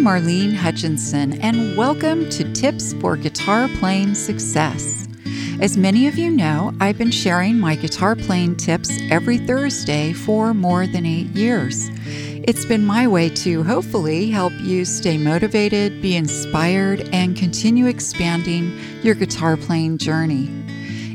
I'm Marlene Hutchinson, and welcome to Tips for Guitar Playing Success. As many of you know, I've been sharing my guitar playing tips every Thursday for more than eight years. It's been my way to hopefully help you stay motivated, be inspired, and continue expanding your guitar playing journey.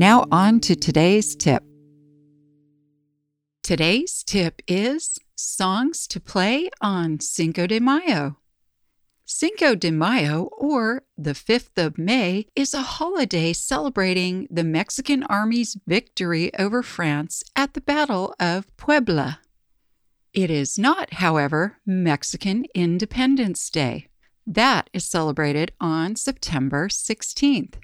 Now, on to today's tip. Today's tip is songs to play on Cinco de Mayo. Cinco de Mayo, or the 5th of May, is a holiday celebrating the Mexican Army's victory over France at the Battle of Puebla. It is not, however, Mexican Independence Day. That is celebrated on September 16th.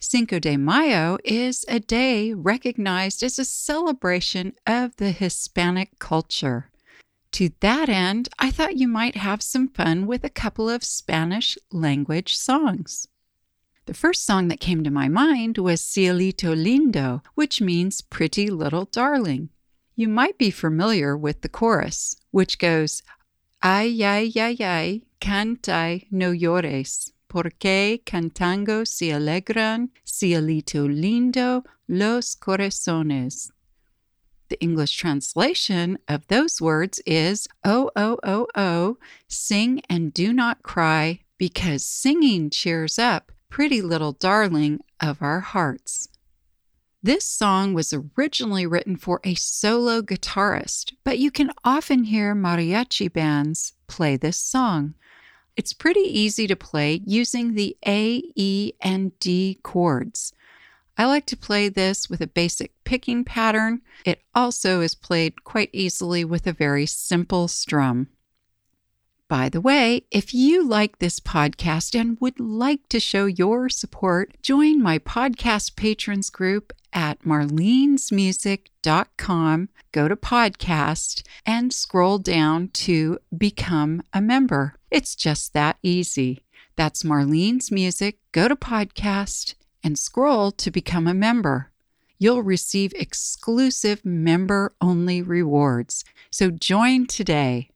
Cinco de Mayo is a day recognized as a celebration of the Hispanic culture. To that end, I thought you might have some fun with a couple of Spanish language songs. The first song that came to my mind was Cielito Lindo, which means pretty little darling. You might be familiar with the chorus, which goes, Ay, ay, ay, ay, cantai, no llores, porque cantando se alegran, cielito lindo, los corazones. The English translation of those words is Oh, oh, oh, oh, sing and do not cry, because singing cheers up, pretty little darling of our hearts. This song was originally written for a solo guitarist, but you can often hear mariachi bands play this song. It's pretty easy to play using the A, E, and D chords. I like to play this with a basic picking pattern. It also is played quite easily with a very simple strum. By the way, if you like this podcast and would like to show your support, join my podcast patrons group at marlenesmusic.com. Go to podcast and scroll down to become a member. It's just that easy. That's Marlene's Music. Go to podcast and scroll to become a member. You'll receive exclusive member only rewards. So join today.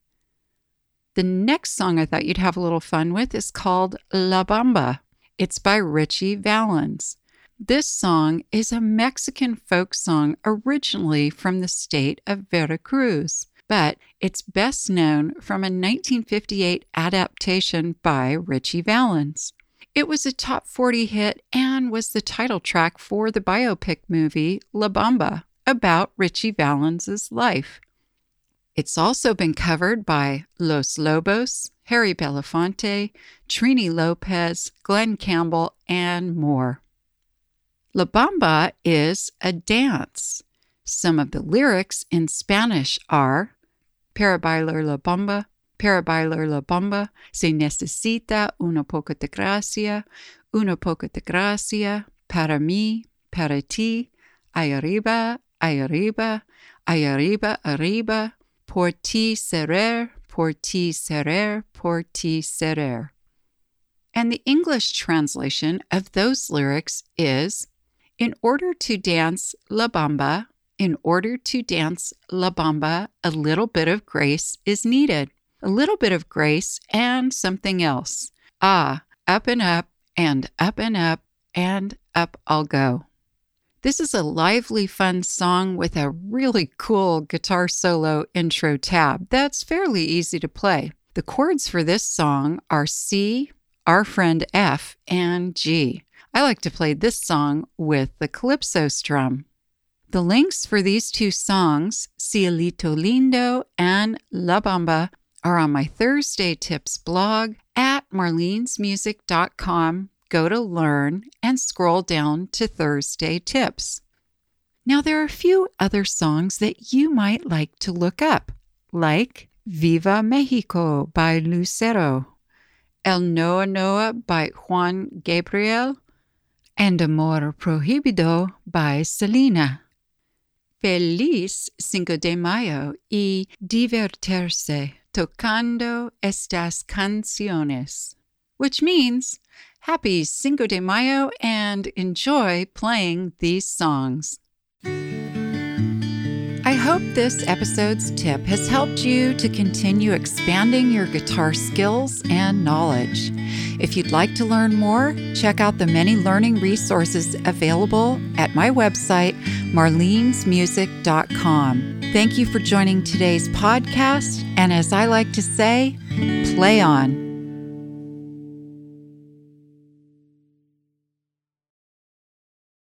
The next song I thought you'd have a little fun with is called La Bamba. It's by Ritchie Valens. This song is a Mexican folk song originally from the state of Veracruz, but it's best known from a 1958 adaptation by Ritchie Valens. It was a top 40 hit and was the title track for the biopic movie La Bamba about Ritchie Valens' life. It's also been covered by Los Lobos, Harry Belafonte, Trini Lopez, Glen Campbell, and more. La Bamba is a dance. Some of the lyrics in Spanish are Para bailar la bamba, para bailar la bamba. Se necesita una poca de gracia, una poca de gracia para mí, para ti, ahí arriba, ahí arriba, arriba, arriba, por ti serer, por ti serer, por ti serer. And the English translation of those lyrics is In order to dance La Bamba, in order to dance La Bamba, a little bit of grace is needed a little bit of grace, and something else. Ah, up and up, and up and up, and up I'll go. This is a lively, fun song with a really cool guitar solo intro tab that's fairly easy to play. The chords for this song are C, our friend F, and G. I like to play this song with the calypso strum. The links for these two songs, Cielito Lindo and La Bamba, are on my Thursday Tips blog at marlenesmusic.com. Go to Learn and scroll down to Thursday Tips. Now, there are a few other songs that you might like to look up, like Viva Mexico by Lucero, El Noa Noa by Juan Gabriel, and Amor Prohibido by Selena. Feliz Cinco de Mayo y divertirse tocando estas canciones, which means Happy Cinco de Mayo and enjoy playing these songs. I hope this episode's tip has helped you to continue expanding your guitar skills and knowledge. If you'd like to learn more, check out the many learning resources available at my website, marlenesmusic.com. Thank you for joining today's podcast, and as I like to say, play on.